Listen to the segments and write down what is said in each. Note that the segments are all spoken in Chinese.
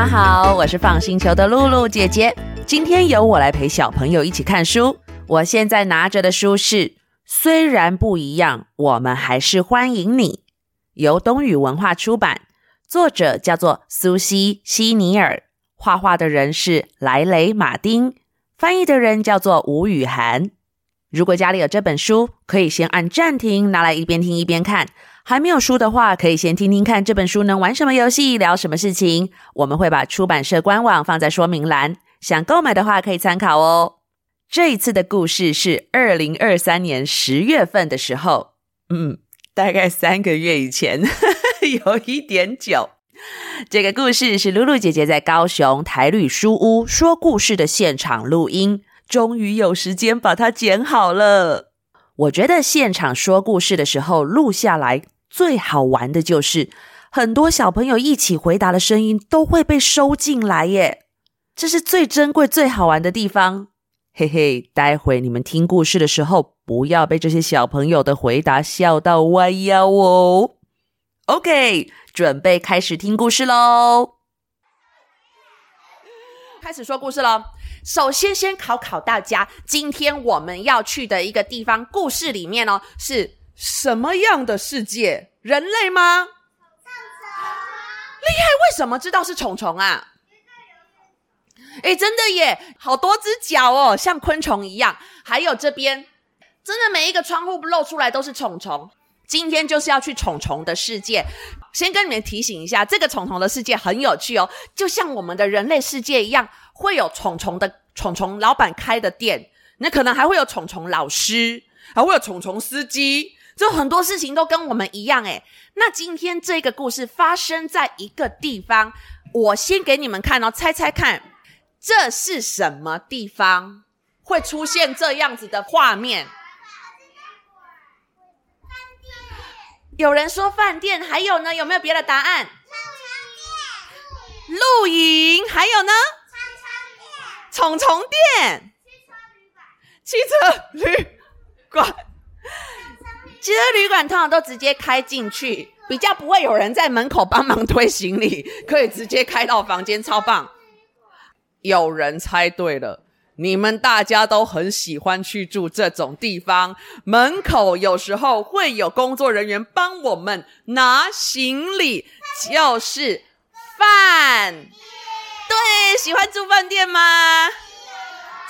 家好，我是放星球的露露姐姐。今天由我来陪小朋友一起看书。我现在拿着的书是《虽然不一样，我们还是欢迎你》，由东雨文化出版，作者叫做苏西·希尼尔，画画的人是莱雷·马丁，翻译的人叫做吴雨涵。如果家里有这本书，可以先按暂停，拿来一边听一边看；还没有书的话，可以先听听看这本书能玩什么游戏，聊什么事情。我们会把出版社官网放在说明栏，想购买的话可以参考哦。这一次的故事是二零二三年十月份的时候，嗯，大概三个月以前，有一点久。这个故事是露露姐姐在高雄台旅书屋说故事的现场录音。终于有时间把它剪好了。我觉得现场说故事的时候录下来最好玩的就是很多小朋友一起回答的声音都会被收进来耶，这是最珍贵、最好玩的地方。嘿嘿，待会你们听故事的时候，不要被这些小朋友的回答笑到弯腰哦。OK，准备开始听故事喽。开始说故事喽。首先，先考考大家，今天我们要去的一个地方，故事里面哦，是什么样的世界？人类吗？虫虫。厉害！为什么知道是虫虫啊？诶，真的耶，好多只脚哦，像昆虫一样。还有这边，真的每一个窗户露出来都是虫虫。今天就是要去虫虫的世界。先跟你们提醒一下，这个虫虫的世界很有趣哦，就像我们的人类世界一样。会有虫虫的虫虫老板开的店，那可能还会有虫虫老师，还会有虫虫司机，就很多事情都跟我们一样诶。那今天这个故事发生在一个地方，我先给你们看哦，猜猜看，这是什么地方会出现这样子的画面？有人说饭店，还有呢？有没有别的答案？露营，还有呢？虫虫店，汽车旅馆，汽车旅馆通常都直接开进去，比较不会有人在门口帮忙推行李，可以直接开到房间，超棒。有人猜对了，你们大家都很喜欢去住这种地方，门口有时候会有工作人员帮我们拿行李，就是饭。对，喜欢住饭店吗？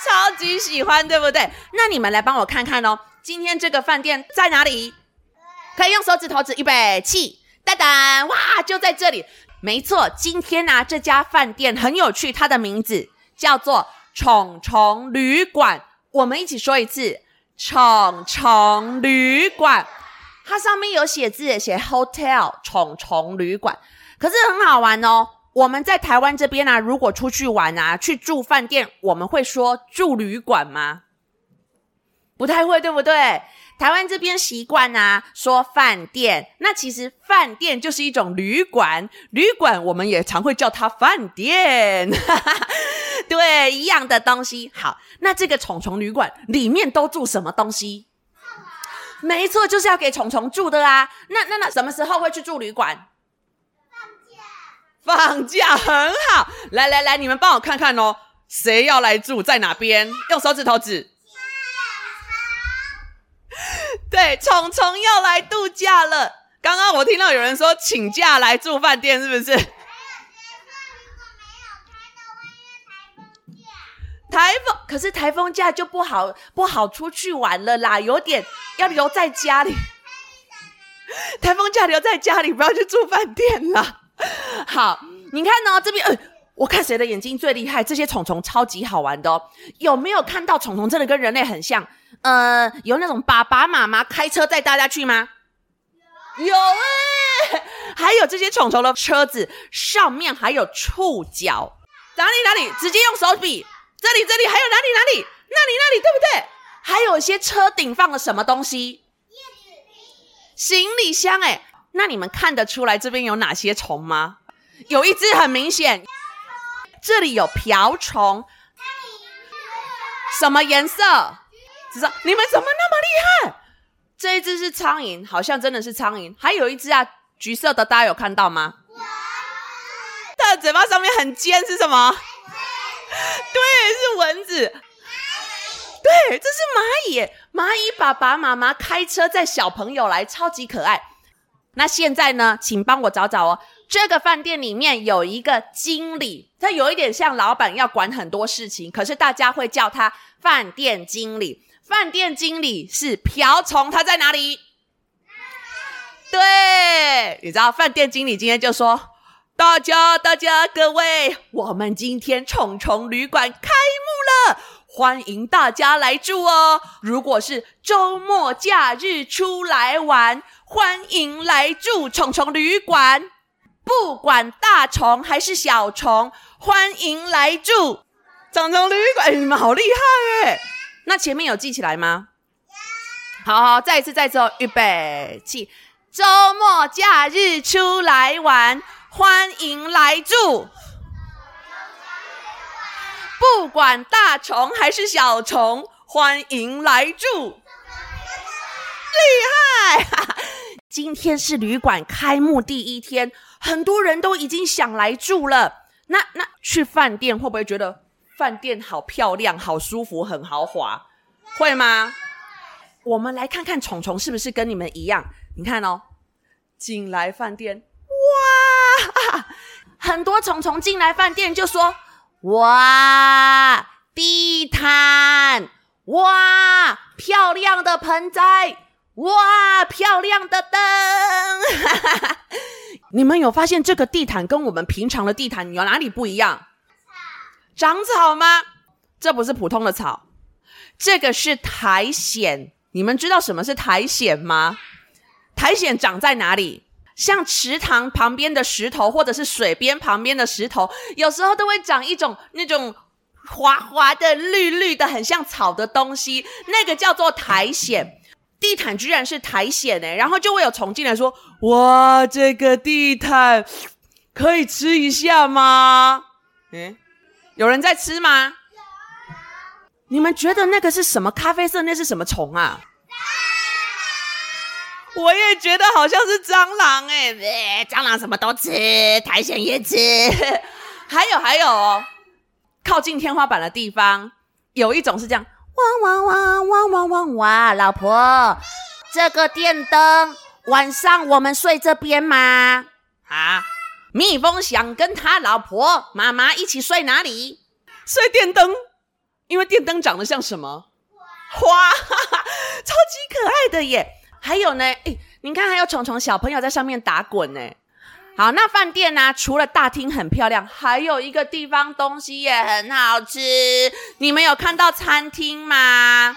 超级喜欢，对不对？那你们来帮我看看哦。今天这个饭店在哪里？可以用手指头指，预备起，哒哒，哇，就在这里。没错，今天呢、啊，这家饭店很有趣，它的名字叫做虫虫旅馆。我们一起说一次，虫虫旅馆。它上面有写字，写 hotel 虫虫旅馆，可是很好玩哦。我们在台湾这边啊，如果出去玩啊，去住饭店，我们会说住旅馆吗？不太会，对不对？台湾这边习惯啊，说饭店。那其实饭店就是一种旅馆，旅馆我们也常会叫它饭店。对，一样的东西。好，那这个虫虫旅馆里面都住什么东西？没错，就是要给虫虫住的啊。那那那什么时候会去住旅馆？放假放假很好，来来来，你们帮我看看哦，谁要来住在哪边？用手指头指。对，虫虫要来度假了。刚刚我听到有人说请假来住饭店，是不是？台风，可是台风假就不好不好出去玩了啦，有点要留在家里。台风假留在家里，不要去住饭店了。好，你看呢、哦？这边，呃，我看谁的眼睛最厉害？这些虫虫超级好玩的哦。有没有看到虫虫真的跟人类很像？呃，有那种爸爸妈妈开车载大家去吗？有，有哎，还有这些虫虫的车子上面还有触角，哪里哪里？直接用手比，这里这里，还有哪里哪里？那里那里，对不对？还有一些车顶放了什么东西？行李箱哎。那你们看得出来这边有哪些虫吗？有一只很明显，这里有瓢虫，什么颜色？知道？你们怎么那么厉害？这一只是苍蝇，好像真的是苍蝇。还有一只啊，橘色的，大家有看到吗？它的嘴巴上面很尖是什么？对，是蚊子。对，这是蚂蚁。蚂蚁爸爸妈妈开车载小朋友来，超级可爱。那现在呢？请帮我找找哦。这个饭店里面有一个经理，他有一点像老板，要管很多事情，可是大家会叫他饭店经理。饭店经理是瓢虫，他在哪里？对，你知道饭店经理今天就说：“大家，大家，各位，我们今天虫虫旅馆开幕了，欢迎大家来住哦。如果是周末假日出来玩，欢迎来住虫虫旅馆。不管大虫还是小虫，欢迎来住虫虫旅馆。哎，你们好厉害哎！那前面有记起来吗？好好，再一次，再一次，预备起。周末假日出来玩，欢迎来住。不管大虫还是小虫，欢迎来住。厉害！今天是旅馆开幕第一天，很多人都已经想来住了。那那去饭店会不会觉得饭店好漂亮、好舒服、很豪华？会吗？我们来看看虫虫是不是跟你们一样。你看哦，进来饭店，很多虫虫进来饭店就说：“哇，地毯，哇，漂亮的盆栽，哇，漂亮的灯。”你们有发现这个地毯跟我们平常的地毯有哪里不一样？长草吗？这不是普通的草，这个是苔藓。你们知道什么是苔藓吗？苔藓长在哪里？像池塘旁边的石头，或者是水边旁边的石头，有时候都会长一种那种滑滑的、绿绿的，很像草的东西，那个叫做苔藓。地毯居然是苔藓诶，然后就会有虫进来说：“哇，这个地毯可以吃一下吗？”诶，有人在吃吗？你们觉得那个是什么？咖啡色那是什么虫啊？我也觉得好像是蟑螂哎、欸，蟑螂什么都吃，苔藓也吃。还有还有哦，靠近天花板的地方有一种是这样，汪汪汪汪汪汪哇！老婆，这个电灯晚上我们睡这边吗？啊，蜜蜂想跟他老婆妈妈一起睡哪里？睡电灯。因为电灯长得像什么花，哈哈，超级可爱的耶！还有呢，诶，你看还有虫虫小朋友在上面打滚呢。好，那饭店呢？除了大厅很漂亮，还有一个地方东西也很好吃。你们有看到餐厅吗？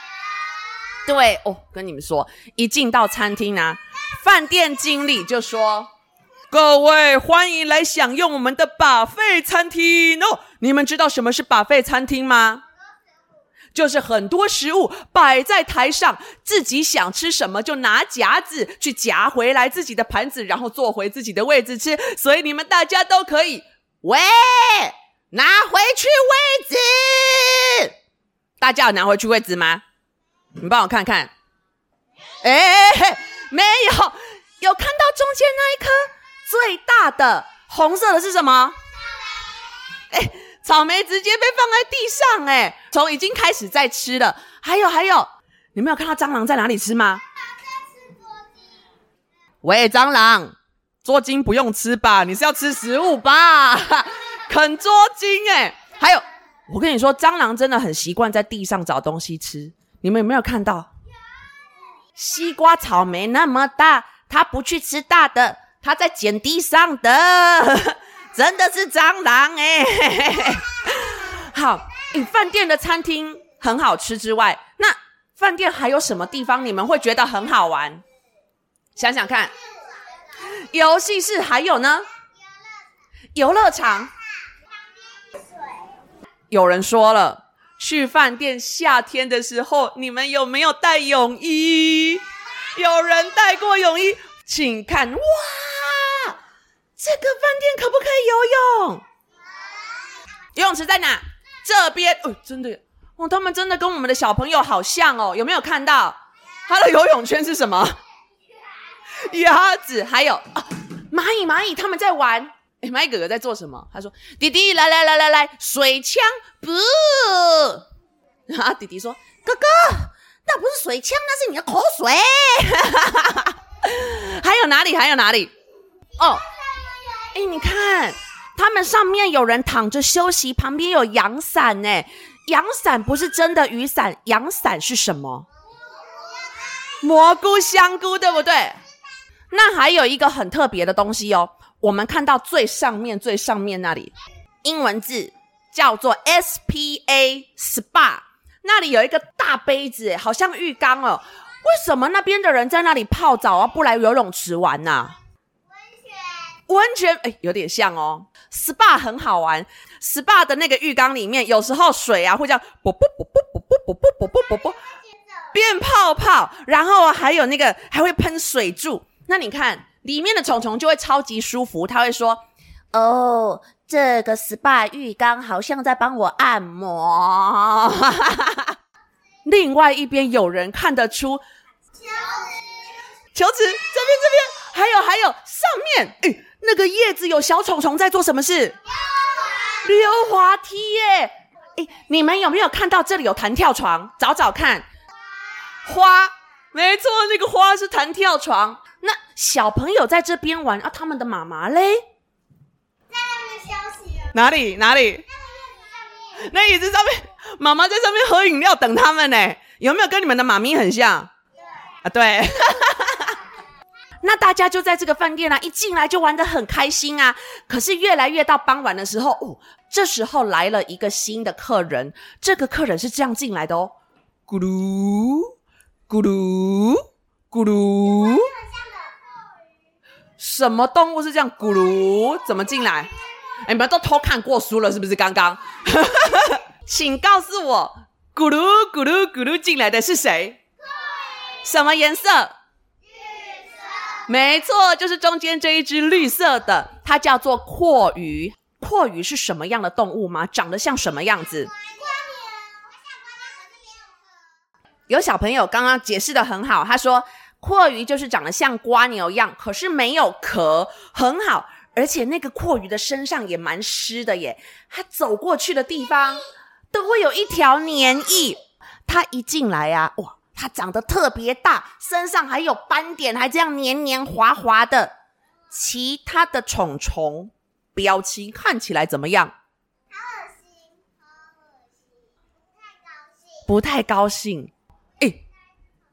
对哦，跟你们说，一进到餐厅呢，饭店经理就说：“各位欢迎来享用我们的把费餐厅哦。你们知道什么是把费餐厅吗？”就是很多食物摆在台上，自己想吃什么就拿夹子去夹回来自己的盘子，然后坐回自己的位置吃。所以你们大家都可以，喂，拿回去位置。大家有拿回去位置吗？你帮我看看。哎，没有。有看到中间那一颗最大的红色的是什么？哎。草莓直接被放在地上，哎，虫已经开始在吃了。还有还有，你没有看到蟑螂在哪里吃吗？吃喂，蟑螂，捉筋不用吃吧？你是要吃食物吧？啃捉筋，哎，还有，我跟你说，蟑螂真的很习惯在地上找东西吃。你们有没有看到？西瓜、草莓那么大，它不去吃大的，它在捡地上的。真的是蟑螂哎！好，你饭店的餐厅很好吃之外，那饭店还有什么地方你们会觉得很好玩？想想看，游戏室还有呢？游乐场。有人说了，去饭店夏天的时候，你们有没有带泳衣？有人带过泳衣，请看哇！这个饭店可不可以游泳？游泳池在哪？这边哦，真的哦，他们真的跟我们的小朋友好像哦，有没有看到？他的游泳圈是什么？鸭子，还有啊，蚂蚁，蚂蚁他们在玩。哎，麦哥哥在做什么？他说：“弟弟，来来来来来，水枪不。”然后弟弟说：“哥哥，那不是水枪，那是你的口水。” 还有哪里？还有哪里？哦，哎，你看，他们上面有人躺着休息，旁边有阳伞呢。阳伞不是真的雨伞，阳伞是什么？蘑菇、香菇，对不对？那还有一个很特别的东西哦，我们看到最上面、最上面那里，英文字叫做 S P A Spa，那里有一个大杯子，好像浴缸哦。为什么那边的人在那里泡澡啊，不来游泳池玩呢？泉，温泉，哎，有点像哦。SPA 很好玩，SPA 的那个浴缸里面，有时候水啊会这样啵啵啵啵啵啵啵啵啵啵啵变泡泡，然后还有那个还会喷水柱。那你看里面的虫虫就会超级舒服，他会说：“哦，这个 SPA 浴缸好像在帮我按摩。” 另外一边有人看得出 球池，球池这边这边还有还有上面诶那个叶子有小虫虫在做什么事？溜滑梯耶！哎，你们有没有看到这里有弹跳床？找找看，花，没错，那个花是弹跳床。那小朋友在这边玩啊，他们的妈妈嘞？在那边休息。哪里哪里？那椅子上面，妈妈在上面喝饮料等他们呢。有没有跟你们的妈咪很像？对啊，对。那大家就在这个饭店啊，一进来就玩得很开心啊。可是越来越到傍晚的时候，哦，这时候来了一个新的客人。这个客人是这样进来的哦，咕噜咕噜咕噜。什么动物是这样咕噜？怎么进来？哎，你们都偷看过书了是不是？刚刚，请告诉我，咕噜咕噜咕噜进来的是谁？什么颜色？没错，就是中间这一只绿色的，它叫做蛞蝓。蛞蝓是什么样的动物吗？长得像什么样子？有小朋友刚刚解释得很好，他说蛞蝓就是长得像蜗牛一样，可是没有壳，很好。而且那个蛞蝓的身上也蛮湿的耶，它走过去的地方都会有一条黏液。它一进来呀、哇！它长得特别大，身上还有斑点，还这样黏黏滑滑的。其他的虫虫表情看起来怎么样？好恶心，好恶心，不太高兴。不太高兴。诶，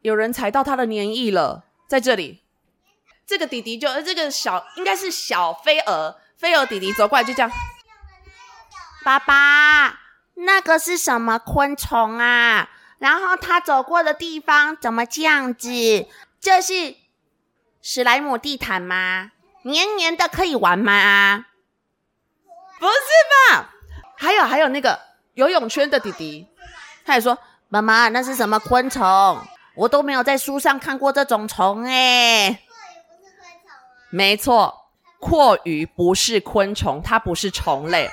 有人踩到它的黏液了，在这里。这个弟弟就呃，这个小应该是小飞蛾，飞蛾弟弟走过来就这样。爸爸，那个是什么昆虫啊？然后他走过的地方怎么这样子？这是史莱姆地毯吗？黏黏的可以玩吗？不是吧？还有还有那个游泳圈的弟弟，他也说：“妈妈，那是什么昆虫？我都没有在书上看过这种虫哎。”没错，蛞蝓不是昆虫，它不是虫类。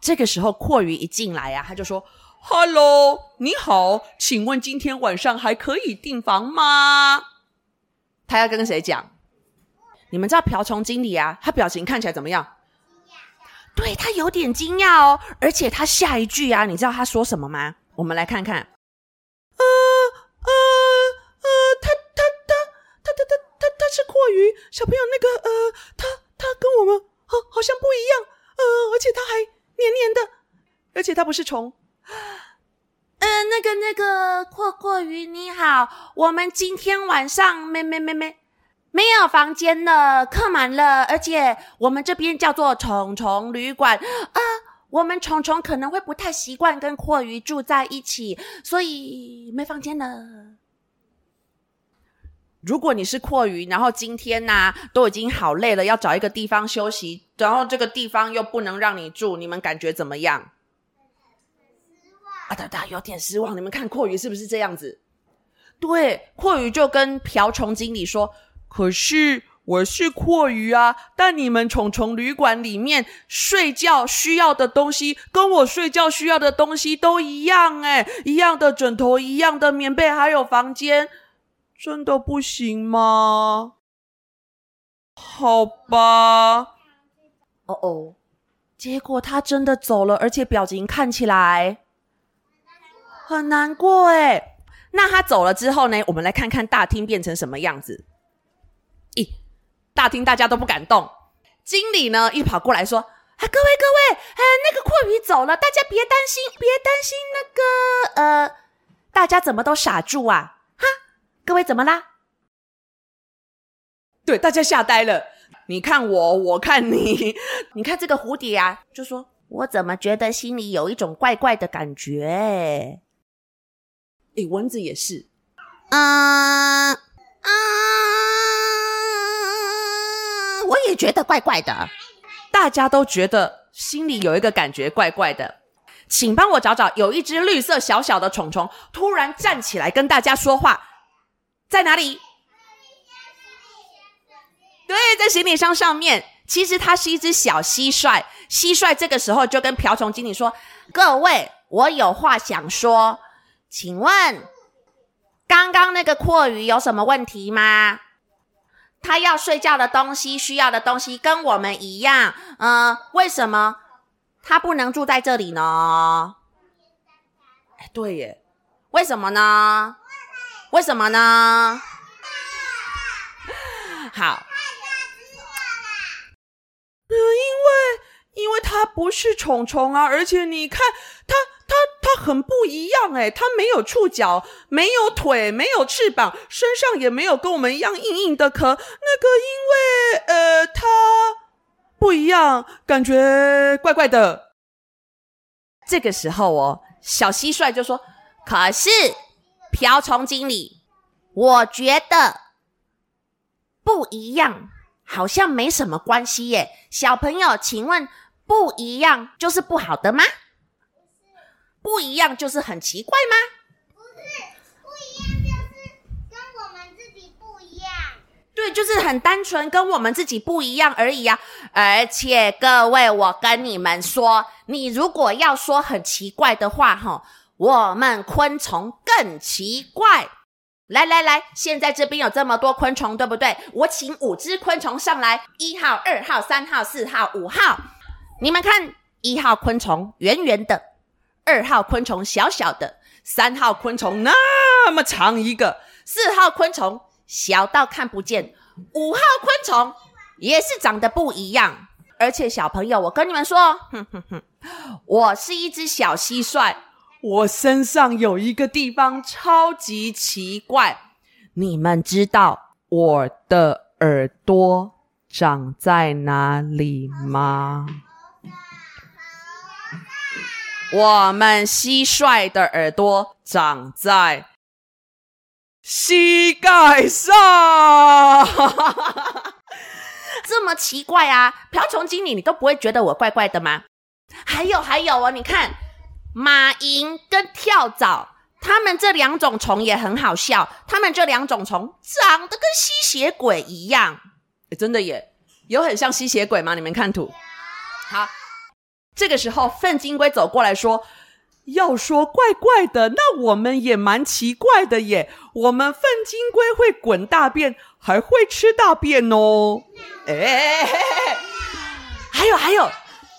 这个时候，蛞蝓一进来呀、啊，他就说。Hello，你好，请问今天晚上还可以订房吗？他要跟谁讲？你们知道瓢虫经理啊？他表情看起来怎么样？惊讶对，他有点惊讶哦，而且他下一句啊，你知道他说什么吗？我们来看看。呃呃呃，他他他他他他他他是蛞蝓小朋友，那个呃，他他跟我们好好像不一样，呃，而且他还黏黏的，而且他不是虫。嗯、那个那个阔阔鱼你好，我们今天晚上没没没没没有房间了，客满了，而且我们这边叫做虫虫旅馆啊、我们虫虫可能会不太习惯跟阔鱼住在一起，所以没房间了。如果你是阔鱼，然后今天呢、啊、都已经好累了，要找一个地方休息，然后这个地方又不能让你住，你们感觉怎么样？啊哒哒，有点失望。你们看蛞蝓是不是这样子？对，蛞蝓就跟瓢虫经理说：“可是我是蛞蝓啊，但你们虫虫旅馆里面睡觉需要的东西，跟我睡觉需要的东西都一样诶，一样的枕头，一样的棉被，还有房间，真的不行吗？好吧。”哦哦，结果他真的走了，而且表情看起来很难过哎。那他走了之后呢？我们来看看大厅变成什么样子。咦，大厅大家都不敢动。经理呢，一跑过来说：“啊，各位各位，呃，那个蛞蝓走了，大家别担心，别担心。那个，呃，大家怎么都傻住啊？哈，各位怎么啦？”对，大家吓呆了。你看我，我看你，你看这个蝴蝶啊，就说：“我怎么觉得心里有一种怪怪的感觉？”诶，蚊子也是，啊、呃、啊、呃！我也觉得怪怪的，大家都觉得心里有一个感觉怪怪的。请帮我找找，有一只绿色小小的虫虫突然站起来跟大家说话，在哪里？对，在行李箱上面。其实它是一只小蟋蟀，蟋蟀这个时候就跟瓢虫经理说：“各位，我有话想说。”请问，刚刚那个蛞蝓有什么问题吗？他要睡觉的东西、需要的东西跟我们一样，嗯、呃，为什么他不能住在这里呢？哎，对耶，为什么呢？为什么呢？好，嗯，因为因为它不是虫虫啊，而且你看它。很不一样诶，它没有触角，没有腿，没有翅膀，身上也没有跟我们一样硬硬的壳。那个因为呃，它不一样，感觉怪怪的。这个时候哦，小蟋蟀就说：“可是瓢虫经理，我觉得不一样，好像没什么关系耶。小朋友，请问不一样就是不好的吗？”不一样就是很奇怪吗？不是，不一样就是跟我们自己不一样。对，就是很单纯，跟我们自己不一样而已啊！而且各位，我跟你们说，你如果要说很奇怪的话，哈，我们昆虫更奇怪。来来来，现在这边有这么多昆虫，对不对？我请五只昆虫上来，一号、二号、三号、四号、五号。你们看，一号昆虫圆圆的。二号昆虫小小的，三号昆虫那么长一个，四号昆虫小到看不见，五号昆虫也是长得不一样。而且小朋友，我跟你们说，哼哼哼，我是一只小蟋蟀，我身上有一个地方超级奇怪，你们知道我的耳朵长在哪里吗？我们蟋蟀的耳朵长在膝盖上，这么奇怪啊！瓢虫经理，你都不会觉得我怪怪的吗？还有还有哦，你看马蝇跟跳蚤，它们这两种虫也很好笑，它们这两种虫长得跟吸血鬼一样，诶，真的耶，有很像吸血鬼吗？你们看图，好。这个时候，粪金龟走过来说：“要说怪怪的，那我们也蛮奇怪的耶。我们粪金龟会滚大便，还会吃大便哦。哎，还有还有，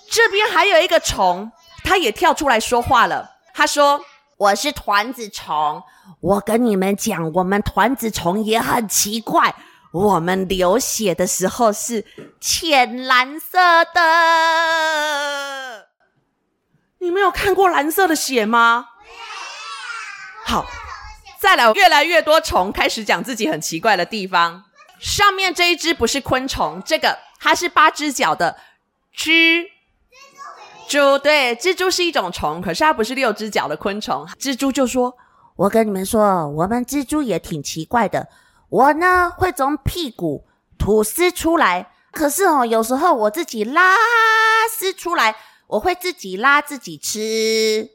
这边还有一个虫，它也跳出来说话了。他说：‘我是团子虫，我跟你们讲，我们团子虫也很奇怪。’”我们流血的时候是浅蓝色的，你没有看过蓝色的血吗？好，再来，越来越多虫开始讲自己很奇怪的地方。上面这一只不是昆虫，这个它是八只脚的蜘蛛。对，蜘蛛是一种虫，可是它不是六只脚的昆虫。蜘蛛就说：“我跟你们说，我们蜘蛛也挺奇怪的。”我呢，会从屁股吐丝出来，可是哦，有时候我自己拉丝出来，我会自己拉自己吃。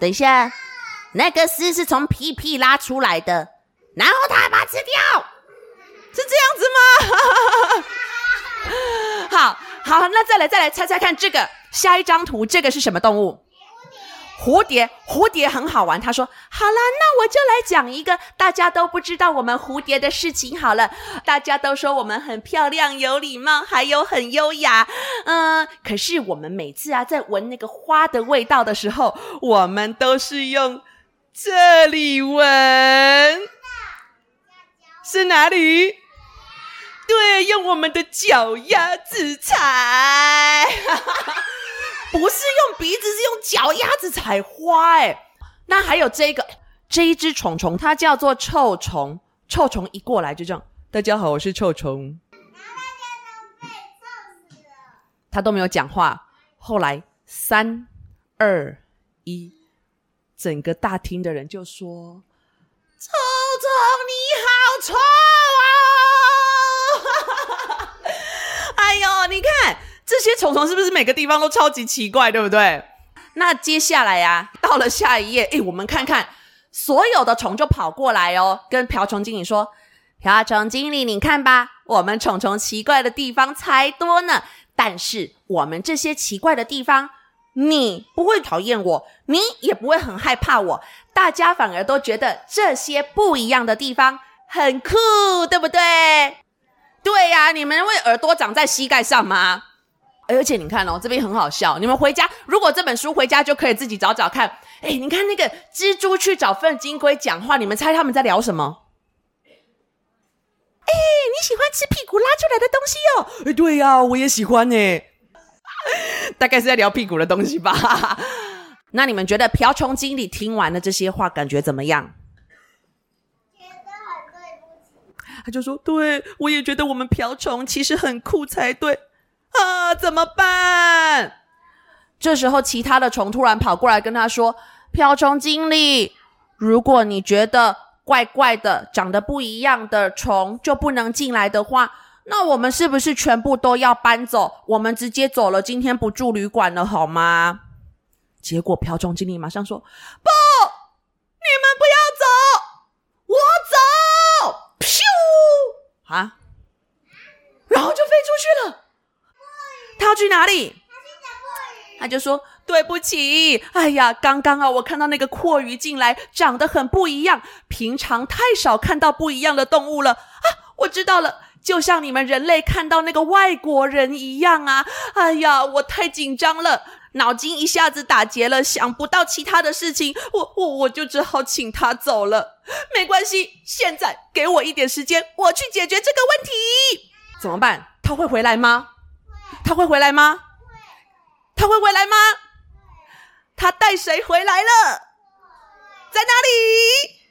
等一下，那个丝是从屁屁拉出来的，然后它把它吃掉，是这样子吗？好好，那再来再来猜猜看，这个下一张图，这个是什么动物？蝴蝶，蝴蝶很好玩。他说：“好了，那我就来讲一个大家都不知道我们蝴蝶的事情好了。大家都说我们很漂亮、有礼貌，还有很优雅。嗯，可是我们每次啊，在闻那个花的味道的时候，我们都是用这里闻，是哪里？对，用我们的脚丫子踩。”不是用鼻子，是用脚丫子采花哎。那还有这个，这一只虫虫，它叫做臭虫。臭虫一过来就这样，大家好，我是臭虫。他都没有讲话。后来三二一，整个大厅的人就说：“臭虫你好臭啊！” 哎呦，你看。这些虫虫是不是每个地方都超级奇怪，对不对？那接下来呀、到了下一页，诶，我们看看，所有的虫就跑过来哦，跟瓢虫经理说：“瓢虫经理，你看吧，我们虫虫奇怪的地方才多呢。但是我们这些奇怪的地方，你不会讨厌我，你也不会很害怕我，大家反而都觉得这些不一样的地方很酷，对不对？对呀、你们为耳朵长在膝盖上吗？”而且你看哦，这边很好笑。你们回家，如果这本书回家就可以自己找找看。哎，你看那个蜘蛛去找粪金龟讲话，你们猜他们在聊什么？哎，你喜欢吃屁股拉出来的东西哦？哎，对呀，我也喜欢呢。大概是在聊屁股的东西吧。那你们觉得瓢虫经理听完了这些话，感觉怎么样？觉得很对不起。他就说：“对，我也觉得我们瓢虫其实很酷才对。”啊，怎么办？这时候，其他的虫突然跑过来跟他说：“瓢虫经理，如果你觉得怪怪的、长得不一样的虫就不能进来的话，那我们是不是全部都要搬走？我们直接走了，今天不住旅馆了，好吗？”结果，瓢虫经理马上说：“不，你们不要走，我走！”咻啊，然后就飞出去了。他要去哪里？他就说：“对不起，哎呀，刚刚啊，我看到那个蛞蝓进来，长得很不一样。平常太少看到不一样的动物了啊！我知道了，就像你们人类看到那个外国人一样啊！哎呀，我太紧张了，脑筋一下子打结了，想不到其他的事情，我我我就只好请他走了。没关系，现在给我一点时间，我去解决这个问题。怎么办？他会回来吗？”他会回来吗？他会回来吗？他带谁回来了？在哪里？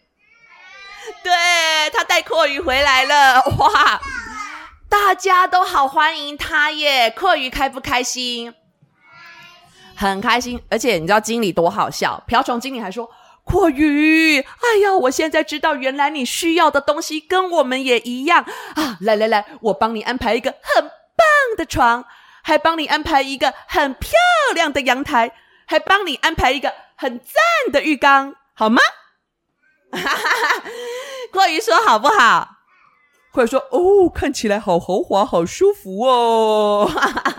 对，他带阔鱼回来了！哇，大家都好欢迎他耶！阔鱼开不开心？很开心，而且你知道经理多好笑？瓢虫经理还说：“阔鱼，哎呀，我现在知道，原来你需要的东西跟我们也一样啊！来来来，我帮你安排一个很的床。”还帮你安排一个很漂亮的阳台，还帮你安排一个很赞的浴缸，好吗？哈哈哈，蛞蝓说好不好？或者说哦，看起来好豪华，好舒服哦。哈哈，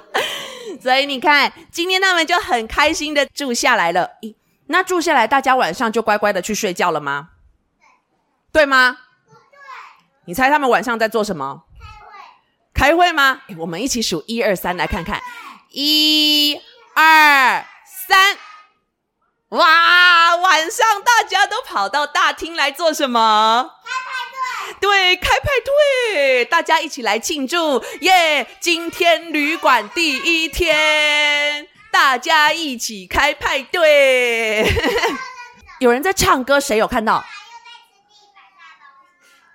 所以你看，今天他们就很开心的住下来了。咦，那住下来，大家晚上就乖乖的去睡觉了吗？对吗？对。你猜他们晚上在做什么？开会吗？我们一起数一二三，来看看，一二三，哇！晚上大家都跑到大厅来做什么？开派对。对，开派对，大家一起来庆祝，耶！今天旅馆第一天，大家一起开派对。有人在唱歌，谁有看到？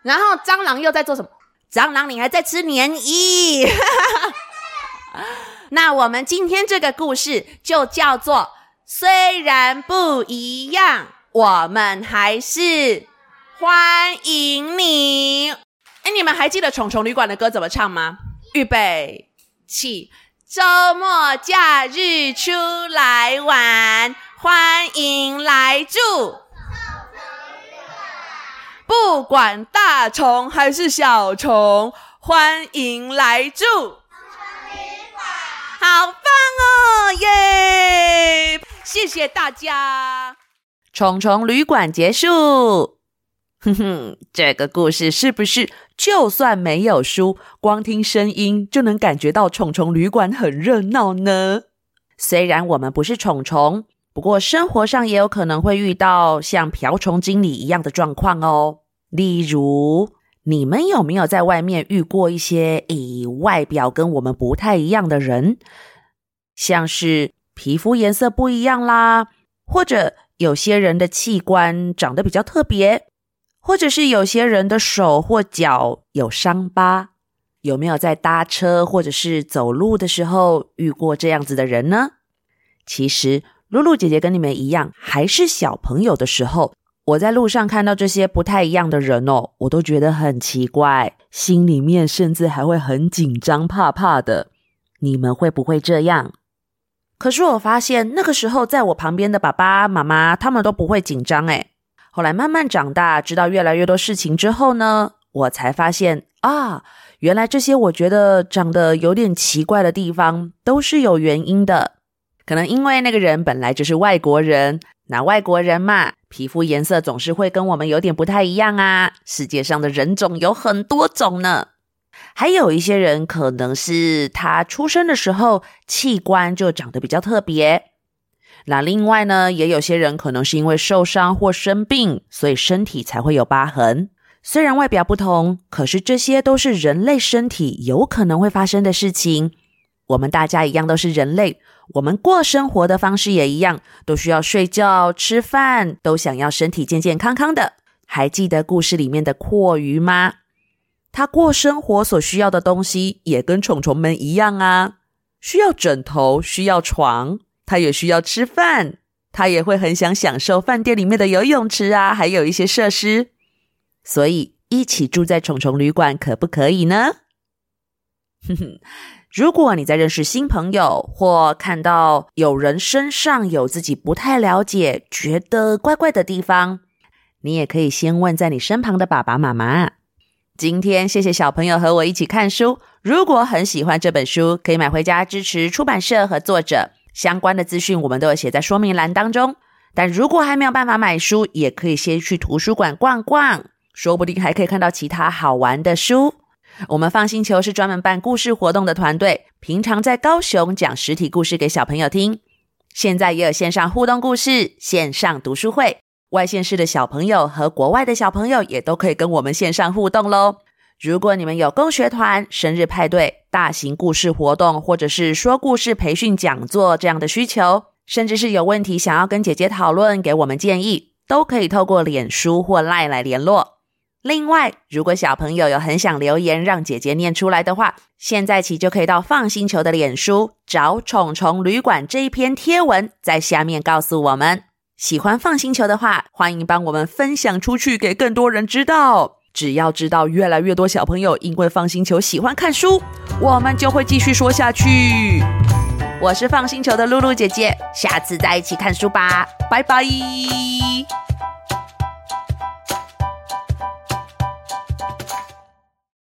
然后蟑螂又在做什么？蟑螂，你还在吃黏液？那我们今天这个故事就叫做“虽然不一样，我们还是欢迎你”。哎，你们还记得《虫虫旅馆》的歌怎么唱吗？预备起，周末假日出来玩，欢迎来住。不管大虫还是小虫，欢迎来住。好棒哦，耶！谢谢大家。虫虫旅馆结束。哼哼，这个故事是不是就算没有书，光听声音就能感觉到虫虫旅馆很热闹呢？虽然我们不是虫虫，不过生活上也有可能会遇到像瓢虫经理一样的状况哦。例如，你们有没有在外面遇过一些以外表跟我们不太一样的人？像是皮肤颜色不一样啦，或者有些人的器官长得比较特别，或者是有些人的手或脚有伤疤。有没有在搭车或者是走路的时候遇过这样子的人呢？其实，露露姐姐跟你们一样，还是小朋友的时候，我在路上看到这些不太一样的人哦，我都觉得很奇怪，心里面甚至还会很紧张、怕怕的。你们会不会这样？可是我发现那个时候，在我旁边的爸爸妈妈他们都不会紧张诶。后来慢慢长大，知道越来越多事情之后呢，我才发现啊。原来这些我觉得长得有点奇怪的地方都是有原因的，可能因为那个人本来就是外国人，那外国人嘛，皮肤颜色总是会跟我们有点不太一样啊。世界上的人种有很多种呢，还有一些人可能是他出生的时候器官就长得比较特别，那另外呢，也有些人可能是因为受伤或生病，所以身体才会有疤痕。虽然外表不同，可是这些都是人类身体有可能会发生的事情。我们大家一样都是人类，我们过生活的方式也一样，都需要睡觉、吃饭，都想要身体健健康康的。还记得故事里面的蛞蝓吗？它过生活所需要的东西也跟虫虫们一样啊，需要枕头，需要床，它也需要吃饭，它也会很想享受饭店里面的游泳池啊，还有一些设施。所以，一起住在虫虫旅馆可不可以呢？哼哼，如果你在认识新朋友，或看到有人身上有自己不太了解、觉得怪怪的地方，你也可以先问在你身旁的爸爸妈妈。今天谢谢小朋友和我一起看书。如果很喜欢这本书，可以买回家支持出版社和作者。相关的资讯我们都有写在说明栏当中。但如果还没有办法买书，也可以先去图书馆逛逛。说不定还可以看到其他好玩的书。我们 FUN 星球是专门办故事活动的团队，平常在高雄讲实体故事给小朋友听，现在也有线上互动故事、线上读书会。外县市的小朋友和国外的小朋友也都可以跟我们线上互动喽。如果你们有共学团、生日派对、大型故事活动，或者是说故事培训讲座这样的需求，甚至是有问题想要跟姐姐讨论、给我们建议，都可以透过脸书或 LINE 来联络。另外，如果小朋友有很想留言让姐姐念出来的话，现在起就可以到放星球的脸书找“虫虫旅馆”这一篇贴文，在下面告诉我们。喜欢放星球的话，欢迎帮我们分享出去，给更多人知道。只要知道越来越多小朋友因为放星球喜欢看书，我们就会继续说下去。我是放星球的露露姐姐，下次再一起看书吧，拜拜。